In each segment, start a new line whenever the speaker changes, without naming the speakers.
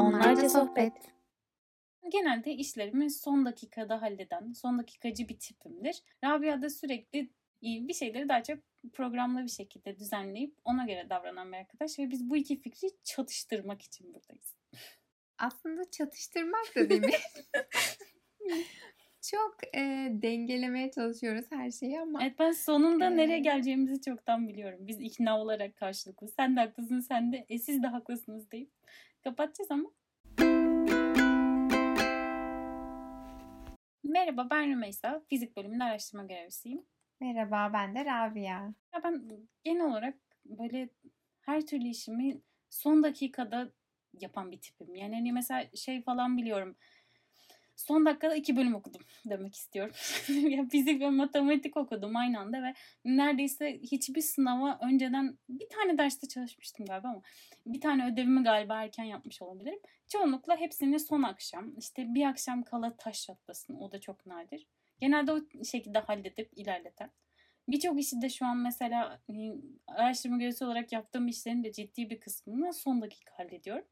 Onlarca sohbet.
Genelde işlerimi son dakikada halleden, son dakikacı bir tipimdir. Rabia da sürekli bir şeyleri daha çok programlı bir şekilde düzenleyip ona göre davranan bir arkadaş ve biz bu iki fikri çatıştırmak için buradayız.
Aslında çatıştırmak da değil mi? çok e, dengelemeye çalışıyoruz her şeyi ama.
Evet ben sonunda e... nereye geleceğimizi çoktan biliyorum. Biz ikna olarak karşılıklı. Sen de haklısın sen de. E siz de haklısınız deyip kapatacağız ama. Merhaba ben Rümeysa. Fizik bölümünde araştırma görevlisiyim.
Merhaba ben de Rabia.
Ya ben genel olarak böyle her türlü işimi son dakikada yapan bir tipim. Yani hani mesela şey falan biliyorum son dakikada iki bölüm okudum demek istiyorum. ya fizik ve matematik okudum aynı anda ve neredeyse hiçbir sınava önceden bir tane derste çalışmıştım galiba ama bir tane ödevimi galiba erken yapmış olabilirim. Çoğunlukla hepsini son akşam işte bir akşam kala taş çatlasın o da çok nadir. Genelde o şekilde halledip ilerleten. Birçok işi de şu an mesela araştırma görevlisi olarak yaptığım işlerin de ciddi bir kısmını son dakika hallediyorum.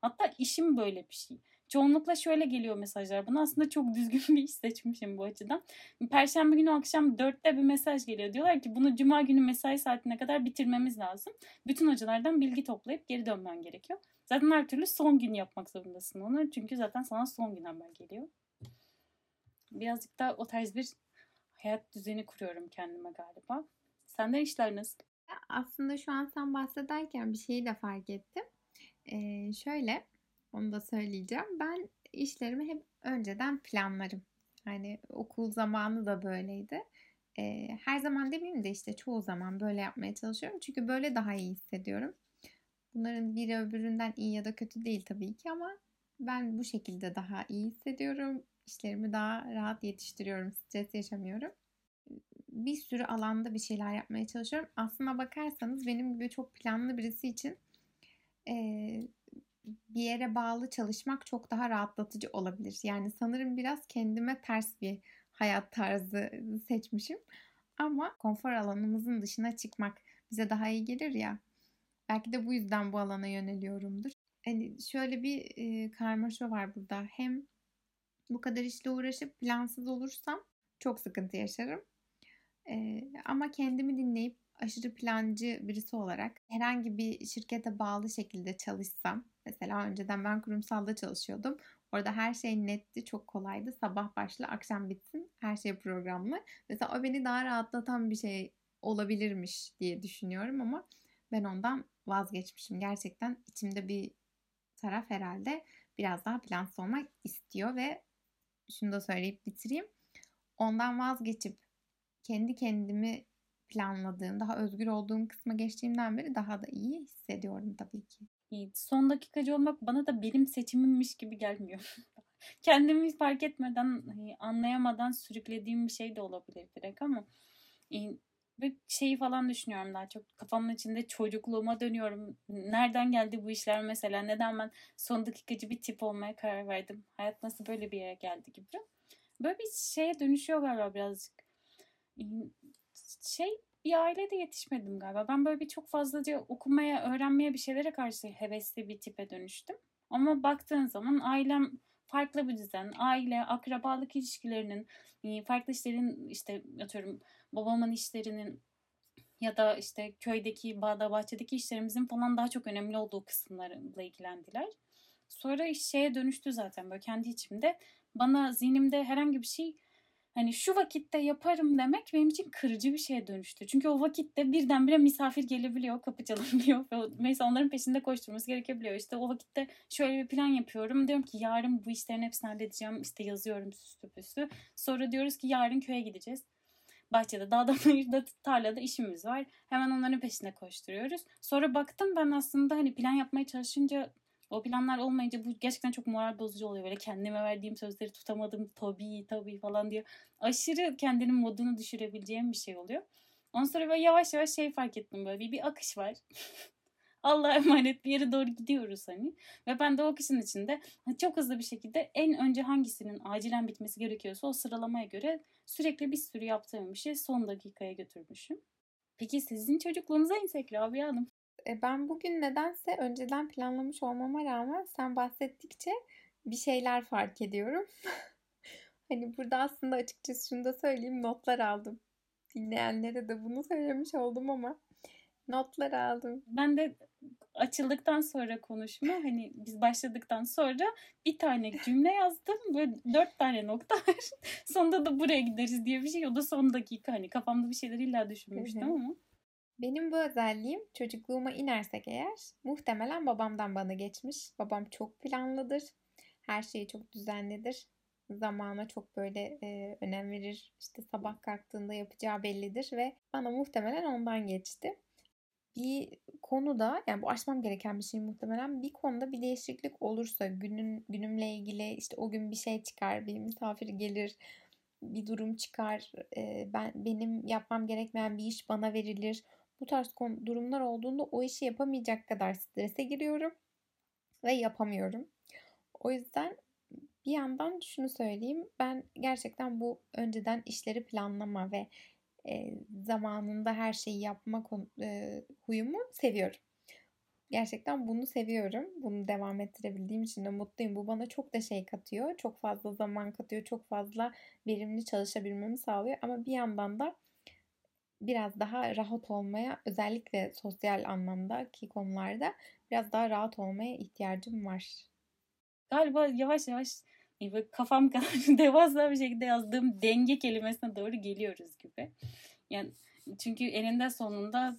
Hatta işim böyle bir şey. Çoğunlukla şöyle geliyor mesajlar. Buna aslında çok düzgün bir iş seçmişim bu açıdan. Perşembe günü akşam dörtte bir mesaj geliyor. Diyorlar ki bunu cuma günü mesai saatine kadar bitirmemiz lazım. Bütün hocalardan bilgi toplayıp geri dönmen gerekiyor. Zaten her türlü son gün yapmak zorundasın onu. Çünkü zaten sana son gün haber geliyor. Birazcık da o tarz bir hayat düzeni kuruyorum kendime galiba. Senden işler nasıl?
Aslında şu an sen bahsederken bir şeyi de fark ettim. Ee, şöyle onu da söyleyeceğim. Ben işlerimi hep önceden planlarım. Hani okul zamanı da böyleydi. Ee, her zaman demeyeyim de işte çoğu zaman böyle yapmaya çalışıyorum. Çünkü böyle daha iyi hissediyorum. Bunların biri öbüründen iyi ya da kötü değil tabii ki ama ben bu şekilde daha iyi hissediyorum. İşlerimi daha rahat yetiştiriyorum. Stres yaşamıyorum. Bir sürü alanda bir şeyler yapmaya çalışıyorum. Aslına bakarsanız benim gibi çok planlı birisi için e, bir yere bağlı çalışmak çok daha rahatlatıcı olabilir. Yani sanırım biraz kendime ters bir hayat tarzı seçmişim. Ama konfor alanımızın dışına çıkmak bize daha iyi gelir ya. Belki de bu yüzden bu alana yöneliyorumdur. Hani şöyle bir e, karmaşa var burada. Hem bu kadar işle uğraşıp plansız olursam çok sıkıntı yaşarım. E, ama kendimi dinleyip aşırı plancı birisi olarak herhangi bir şirkete bağlı şekilde çalışsam mesela önceden ben kurumsalda çalışıyordum. Orada her şey netti, çok kolaydı. Sabah başla, akşam bitsin. Her şey programlı. Mesela o beni daha rahatlatan bir şey olabilirmiş diye düşünüyorum ama ben ondan vazgeçmişim. Gerçekten içimde bir taraf herhalde biraz daha plansız olmak istiyor ve şunu da söyleyip bitireyim. Ondan vazgeçip kendi kendimi planladığım, daha özgür olduğum kısma geçtiğimden beri daha da iyi hissediyorum tabii ki.
Son dakikacı olmak bana da benim seçimimmiş gibi gelmiyor. Kendimi fark etmeden, hani, anlayamadan sürüklediğim bir şey de olabilir direkt ama ve şeyi falan düşünüyorum daha çok kafamın içinde çocukluğuma dönüyorum. Nereden geldi bu işler mesela? Neden ben son dakikacı bir tip olmaya karar verdim? Hayat nasıl böyle bir yere geldi gibi. Böyle bir şeye dönüşüyor galiba birazcık. Şey bir ailede yetişmedim galiba. Ben böyle bir çok fazlaca okumaya, öğrenmeye bir şeylere karşı hevesli bir tipe dönüştüm. Ama baktığın zaman ailem farklı bir düzen. Aile, akrabalık ilişkilerinin, farklı işlerin işte atıyorum babamın işlerinin ya da işte köydeki bağda bahçedeki işlerimizin falan daha çok önemli olduğu kısımlarla ilgilendiler. Sonra iş şeye dönüştü zaten böyle kendi içimde. Bana zihnimde herhangi bir şey hani şu vakitte yaparım demek benim için kırıcı bir şeye dönüştü. Çünkü o vakitte birdenbire misafir gelebiliyor, kapı çalabiliyor. Mesela onların peşinde koşturması gerekebiliyor. İşte o vakitte şöyle bir plan yapıyorum. Diyorum ki yarın bu işlerin hepsini halledeceğim. İşte yazıyorum süslü püslü. Sonra diyoruz ki yarın köye gideceğiz bahçede, dağda, bayırda, tarlada işimiz var. Hemen onların peşine koşturuyoruz. Sonra baktım ben aslında hani plan yapmaya çalışınca o planlar olmayınca bu gerçekten çok moral bozucu oluyor. Böyle kendime verdiğim sözleri tutamadım. Tabii tabii falan diyor. Aşırı kendinin modunu düşürebileceğim bir şey oluyor. Ondan sonra böyle yavaş yavaş şey fark ettim böyle bir, bir akış var. Allah'a emanet bir yere doğru gidiyoruz hani. Ve ben de o akışın içinde çok hızlı bir şekilde en önce hangisinin acilen bitmesi gerekiyorsa o sıralamaya göre sürekli bir sürü yaptığım bir şey son dakikaya götürmüşüm. Peki sizin çocukluğunuza insek Rabia Hanım?
E, ben bugün nedense önceden planlamış olmama rağmen sen bahsettikçe bir şeyler fark ediyorum. hani burada aslında açıkçası şunu da söyleyeyim notlar aldım. Dinleyenlere de bunu söylemiş oldum ama notlar aldım.
Ben de açıldıktan sonra konuşma hani biz başladıktan sonra bir tane cümle yazdım. Böyle dört tane nokta var. Sonunda da buraya gideriz diye bir şey. O da son dakika hani kafamda bir şeyler illa düşünmüştüm ama.
Benim bu özelliğim çocukluğuma inersek eğer muhtemelen babamdan bana geçmiş. Babam çok planlıdır. Her şeyi çok düzenlidir. Zamana çok böyle e, önem verir. İşte sabah kalktığında yapacağı bellidir ve bana muhtemelen ondan geçti bir konuda yani bu aşmam gereken bir şey muhtemelen bir konuda bir değişiklik olursa günün günümle ilgili işte o gün bir şey çıkar bir misafir gelir bir durum çıkar e, ben benim yapmam gerekmeyen bir iş bana verilir bu tarz durumlar olduğunda o işi yapamayacak kadar strese giriyorum ve yapamıyorum. O yüzden bir yandan şunu söyleyeyim ben gerçekten bu önceden işleri planlama ve e, zamanında her şeyi yapma e, huyumu seviyorum. Gerçekten bunu seviyorum. Bunu devam ettirebildiğim için de mutluyum. Bu bana çok da şey katıyor. Çok fazla zaman katıyor. Çok fazla verimli çalışabilmemi sağlıyor. Ama bir yandan da biraz daha rahat olmaya özellikle sosyal anlamdaki konularda biraz daha rahat olmaya ihtiyacım var.
Galiba yavaş yavaş kafam kadar devasa bir şekilde yazdığım denge kelimesine doğru geliyoruz gibi. Yani çünkü eninde sonunda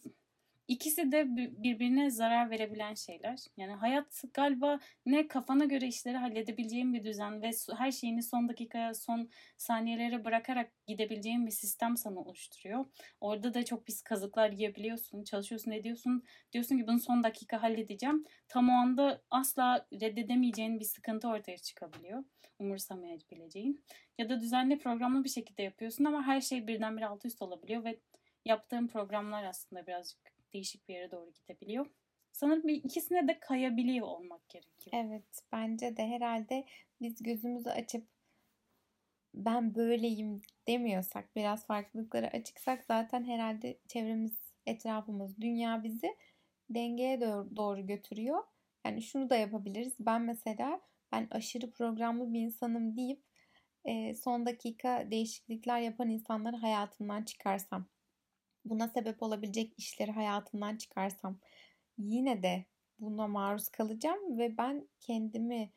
İkisi de birbirine zarar verebilen şeyler. Yani hayat galiba ne kafana göre işleri halledebileceğin bir düzen ve her şeyini son dakikaya, son saniyelere bırakarak gidebileceğin bir sistem sana oluşturuyor. Orada da çok pis kazıklar yiyebiliyorsun, çalışıyorsun, ediyorsun. Diyorsun ki bunu son dakika halledeceğim. Tam o anda asla reddedemeyeceğin bir sıkıntı ortaya çıkabiliyor. Umursamayabileceğin. Ya da düzenli programlı bir şekilde yapıyorsun ama her şey birdenbire alt üst olabiliyor ve yaptığın programlar aslında birazcık değişik bir yere doğru gidebiliyor. Sanırım ikisine de kayabiliyor olmak gerekiyor.
Evet bence de herhalde biz gözümüzü açıp ben böyleyim demiyorsak biraz farklılıklara açıksak zaten herhalde çevremiz, etrafımız, dünya bizi dengeye doğru, götürüyor. Yani şunu da yapabiliriz. Ben mesela ben aşırı programlı bir insanım deyip son dakika değişiklikler yapan insanları hayatımdan çıkarsam buna sebep olabilecek işleri hayatımdan çıkarsam yine de buna maruz kalacağım ve ben kendimi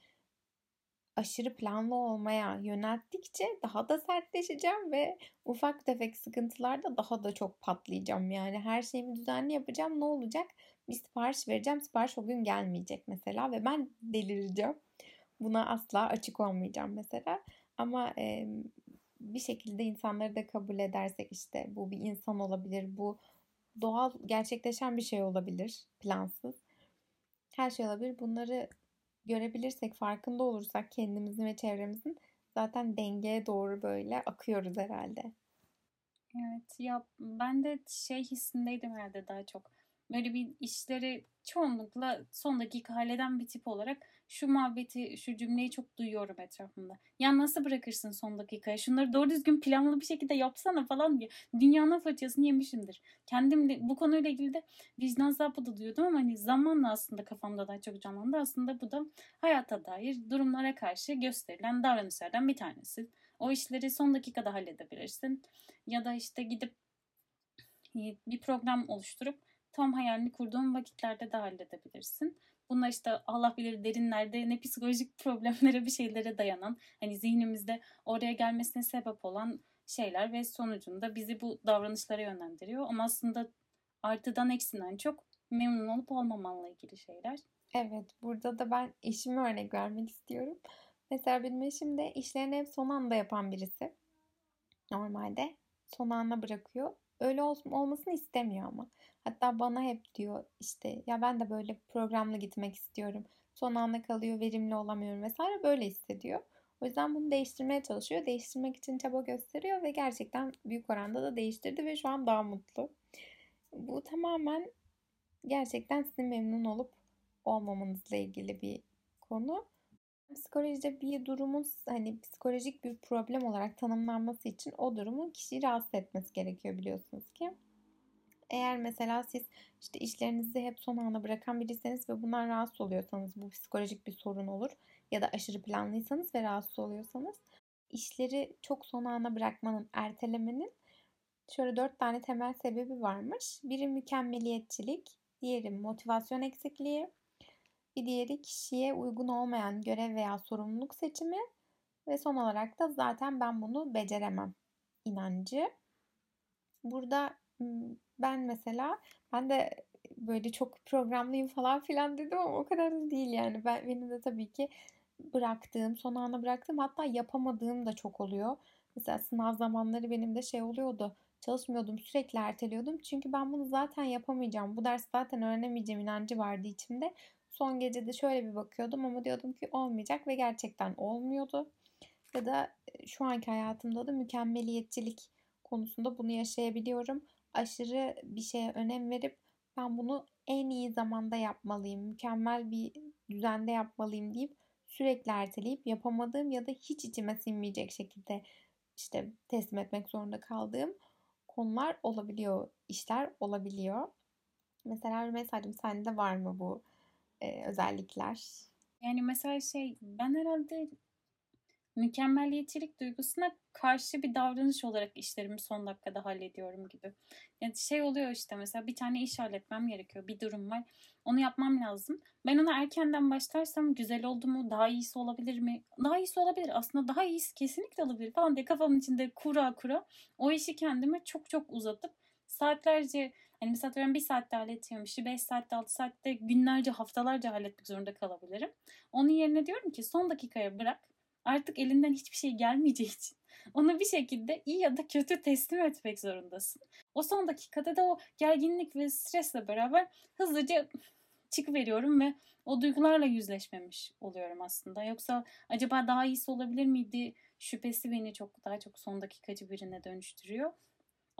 aşırı planlı olmaya yönelttikçe daha da sertleşeceğim ve ufak tefek sıkıntılarda daha da çok patlayacağım. Yani her şeyimi düzenli yapacağım. Ne olacak? Bir sipariş vereceğim. Sipariş o gün gelmeyecek mesela ve ben delireceğim. Buna asla açık olmayacağım mesela. Ama e, bir şekilde insanları da kabul edersek işte bu bir insan olabilir, bu doğal gerçekleşen bir şey olabilir, plansız. Her şey olabilir. Bunları görebilirsek, farkında olursak kendimizin ve çevremizin zaten dengeye doğru böyle akıyoruz herhalde.
Evet ya ben de şey hissindeydim herhalde daha çok. Böyle bir işleri çoğunlukla son dakika halleden bir tip olarak şu muhabbeti, şu cümleyi çok duyuyorum etrafımda. Ya nasıl bırakırsın son dakikaya? Şunları doğru düzgün planlı bir şekilde yapsana falan diye. Dünyanın fırçasını yemişimdir. Kendim bu konuyla ilgili de vicdan azabı da duyuyordum ama hani zamanla aslında kafamda daha çok canlandı. Aslında bu da hayata dair durumlara karşı gösterilen davranışlardan bir tanesi. O işleri son dakikada halledebilirsin. Ya da işte gidip bir program oluşturup tam hayalini kurduğun vakitlerde de halledebilirsin. Bunlar işte Allah bilir derinlerde ne psikolojik problemlere bir şeylere dayanan hani zihnimizde oraya gelmesine sebep olan şeyler ve sonucunda bizi bu davranışlara yönlendiriyor. Ama aslında artıdan eksinden çok memnun olup olmamanla ilgili şeyler.
Evet burada da ben eşimi örnek vermek istiyorum. Mesela benim eşim de işlerini hep son anda yapan birisi. Normalde son anda bırakıyor. Öyle olmasını istemiyor ama. Hatta bana hep diyor işte ya ben de böyle programlı gitmek istiyorum. Son anda kalıyor, verimli olamıyorum vesaire böyle hissediyor. O yüzden bunu değiştirmeye çalışıyor. Değiştirmek için çaba gösteriyor ve gerçekten büyük oranda da değiştirdi ve şu an daha mutlu. Bu tamamen gerçekten sizin memnun olup olmamanızla ilgili bir konu. Psikolojide bir durumun hani psikolojik bir problem olarak tanımlanması için o durumun kişiyi rahatsız etmesi gerekiyor biliyorsunuz ki. Eğer mesela siz işte işlerinizi hep son ana bırakan biriyseniz ve bundan rahatsız oluyorsanız bu psikolojik bir sorun olur. Ya da aşırı planlıysanız ve rahatsız oluyorsanız işleri çok son ana bırakmanın, ertelemenin şöyle dört tane temel sebebi varmış. Biri mükemmeliyetçilik, diğeri motivasyon eksikliği, bir diğeri kişiye uygun olmayan görev veya sorumluluk seçimi ve son olarak da zaten ben bunu beceremem inancı. Burada ben mesela ben de böyle çok programlıyım falan filan dedim ama o kadar da değil yani. Ben, benim de tabii ki bıraktığım, son ana bıraktığım hatta yapamadığım da çok oluyor. Mesela sınav zamanları benim de şey oluyordu. Çalışmıyordum, sürekli erteliyordum. Çünkü ben bunu zaten yapamayacağım. Bu ders zaten öğrenemeyeceğim inancı vardı içimde. Son gece de şöyle bir bakıyordum ama diyordum ki olmayacak ve gerçekten olmuyordu. Ya da şu anki hayatımda da mükemmeliyetçilik konusunda bunu yaşayabiliyorum. Aşırı bir şeye önem verip ben bunu en iyi zamanda yapmalıyım, mükemmel bir düzende yapmalıyım deyip sürekli erteleyip yapamadığım ya da hiç içime sinmeyecek şekilde işte teslim etmek zorunda kaldığım konular olabiliyor, işler olabiliyor. Mesela Rümeysa'cığım sende var mı bu e, özellikler?
Yani mesela şey ben herhalde mükemmeliyetçilik duygusuna karşı bir davranış olarak işlerimi son dakikada hallediyorum gibi. Yani şey oluyor işte mesela bir tane iş halletmem gerekiyor. Bir durum var. Onu yapmam lazım. Ben ona erkenden başlarsam güzel oldu mu? Daha iyisi olabilir mi? Daha iyisi olabilir. Aslında daha iyisi kesinlikle olabilir falan diye kafamın içinde kura kura o işi kendime çok çok uzatıp saatlerce Hani mesela ben bir saatte halledeceğim işi 5 saatte 6 saatte günlerce haftalarca halletmek zorunda kalabilirim. Onun yerine diyorum ki son dakikaya bırak artık elinden hiçbir şey gelmeyeceği için onu bir şekilde iyi ya da kötü teslim etmek zorundasın. O son dakikada da o gerginlik ve stresle beraber hızlıca çıkıveriyorum ve o duygularla yüzleşmemiş oluyorum aslında. Yoksa acaba daha iyisi olabilir miydi şüphesi beni çok daha çok son dakikacı birine dönüştürüyor.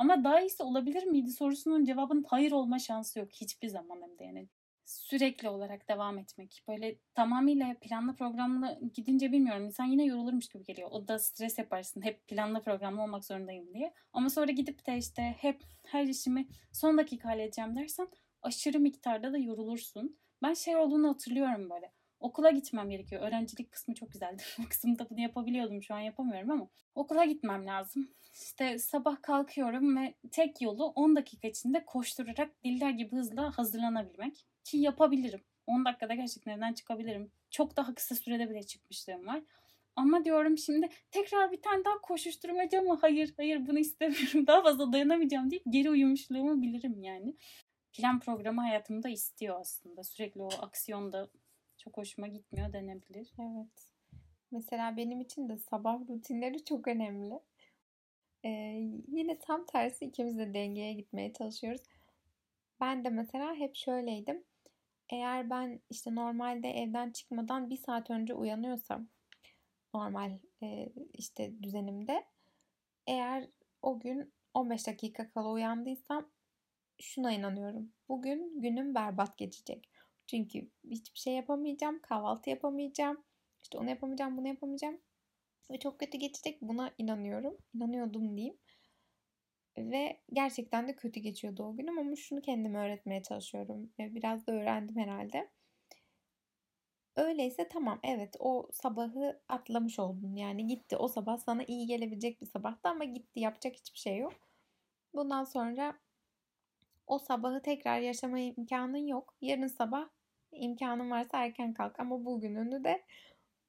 Ama daha iyisi olabilir miydi sorusunun cevabının hayır olma şansı yok hiçbir zaman hem de yani sürekli olarak devam etmek. Böyle tamamıyla planlı programlı gidince bilmiyorum insan yine yorulurmuş gibi geliyor. O da stres yaparsın hep planlı programlı olmak zorundayım diye. Ama sonra gidip de işte hep her işimi son dakika halledeceğim dersen aşırı miktarda da yorulursun. Ben şey olduğunu hatırlıyorum böyle. Okula gitmem gerekiyor. Öğrencilik kısmı çok güzeldi. o kısımda bunu yapabiliyordum. Şu an yapamıyorum ama okula gitmem lazım. İşte sabah kalkıyorum ve tek yolu 10 dakika içinde koşturarak diller gibi hızla hazırlanabilmek. Ki yapabilirim. 10 dakikada gerçekten evden çıkabilirim. Çok daha kısa sürede bile çıkmışlığım var. Ama diyorum şimdi tekrar bir tane daha koşuşturmaca mı? Hayır, hayır bunu istemiyorum. Daha fazla dayanamayacağım deyip geri uyumuşluğumu bilirim yani. Plan programı hayatımda istiyor aslında. Sürekli o aksiyonda çok hoşuma gitmiyor denebilir.
Evet. Mesela benim için de sabah rutinleri çok önemli. Ee, yine tam tersi ikimiz de dengeye gitmeye çalışıyoruz. Ben de mesela hep şöyleydim. Eğer ben işte normalde evden çıkmadan bir saat önce uyanıyorsam normal e, işte düzenimde eğer o gün 15 dakika kala uyandıysam şuna inanıyorum. Bugün günüm berbat geçecek. Çünkü hiçbir şey yapamayacağım, kahvaltı yapamayacağım, işte onu yapamayacağım, bunu yapamayacağım. Ve çok kötü geçecek buna inanıyorum. İnanıyordum diyeyim. Ve gerçekten de kötü geçiyordu o günüm ama şunu kendime öğretmeye çalışıyorum. Biraz da öğrendim herhalde. Öyleyse tamam evet o sabahı atlamış oldun. Yani gitti o sabah sana iyi gelebilecek bir sabahtı ama gitti yapacak hiçbir şey yok. Bundan sonra o sabahı tekrar yaşama imkanın yok. Yarın sabah imkanın varsa erken kalk ama bugününü de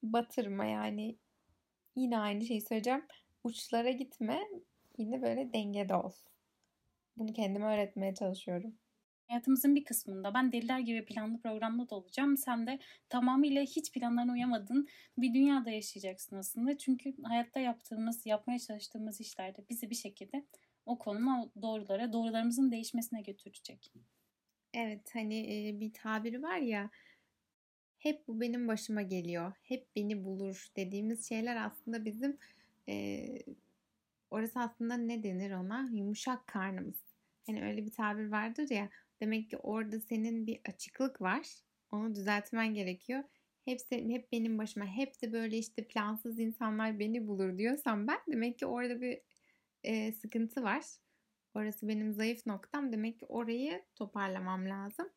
batırma yani. Yine aynı şeyi söyleyeceğim. Uçlara gitme. Yine böyle dengede ol. Bunu kendime öğretmeye çalışıyorum.
Hayatımızın bir kısmında ben deliler gibi planlı programlı da olacağım. Sen de tamamıyla hiç planlarına uyamadın bir dünyada yaşayacaksın aslında. Çünkü hayatta yaptığımız, yapmaya çalıştığımız işlerde bizi bir şekilde o konuma, o doğrulara, doğrularımızın değişmesine götürecek.
Evet hani bir tabiri var ya hep bu benim başıma geliyor. Hep beni bulur dediğimiz şeyler aslında bizim e, orası aslında ne denir ona? Yumuşak karnımız. Hani öyle bir tabir vardır ya. Demek ki orada senin bir açıklık var. Onu düzeltmen gerekiyor. Hep, hep benim başıma, hep de böyle işte plansız insanlar beni bulur diyorsam ben demek ki orada bir e, sıkıntı var. Orası benim zayıf noktam. Demek ki orayı toparlamam lazım.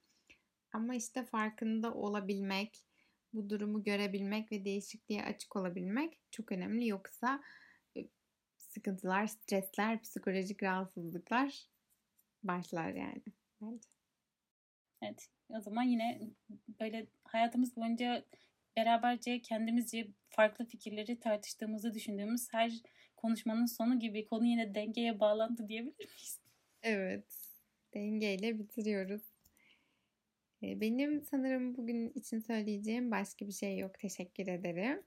Ama işte farkında olabilmek, bu durumu görebilmek ve değişikliğe açık olabilmek çok önemli. Yoksa e, sıkıntılar, stresler, psikolojik rahatsızlıklar başlar yani bence.
Evet. O zaman yine böyle hayatımız boyunca beraberce kendimizce farklı fikirleri tartıştığımızı düşündüğümüz her konuşmanın sonu gibi konu yine dengeye bağlandı diyebilir miyiz?
Evet. Dengeyle bitiriyoruz. Benim sanırım bugün için söyleyeceğim başka bir şey yok. Teşekkür ederim.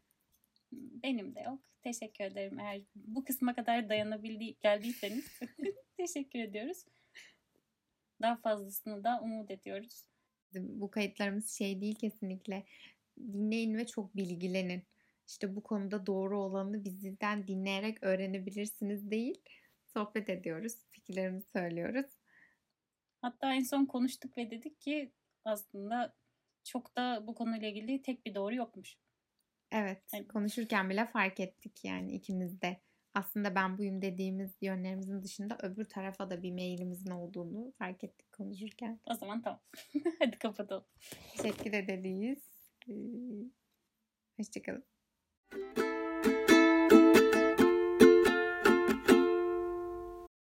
Benim de yok. Teşekkür ederim. Eğer bu kısma kadar dayanabildi geldiyseniz teşekkür ediyoruz. Daha fazlasını da umut ediyoruz.
Bu kayıtlarımız şey değil kesinlikle. Dinleyin ve çok bilgilenin. İşte bu konuda doğru olanı bizden dinleyerek öğrenebilirsiniz değil. Sohbet ediyoruz, fikirlerimizi söylüyoruz.
Hatta en son konuştuk ve dedik ki aslında çok da bu konuyla ilgili tek bir doğru yokmuş.
Evet, evet. konuşurken bile fark ettik yani ikimiz de. Aslında ben buyum dediğimiz yönlerimizin dışında öbür tarafa da bir mailimizin olduğunu fark ettik konuşurken.
O zaman tamam. Hadi kapatalım.
Teşekkür ederiz. Hoşçakalın.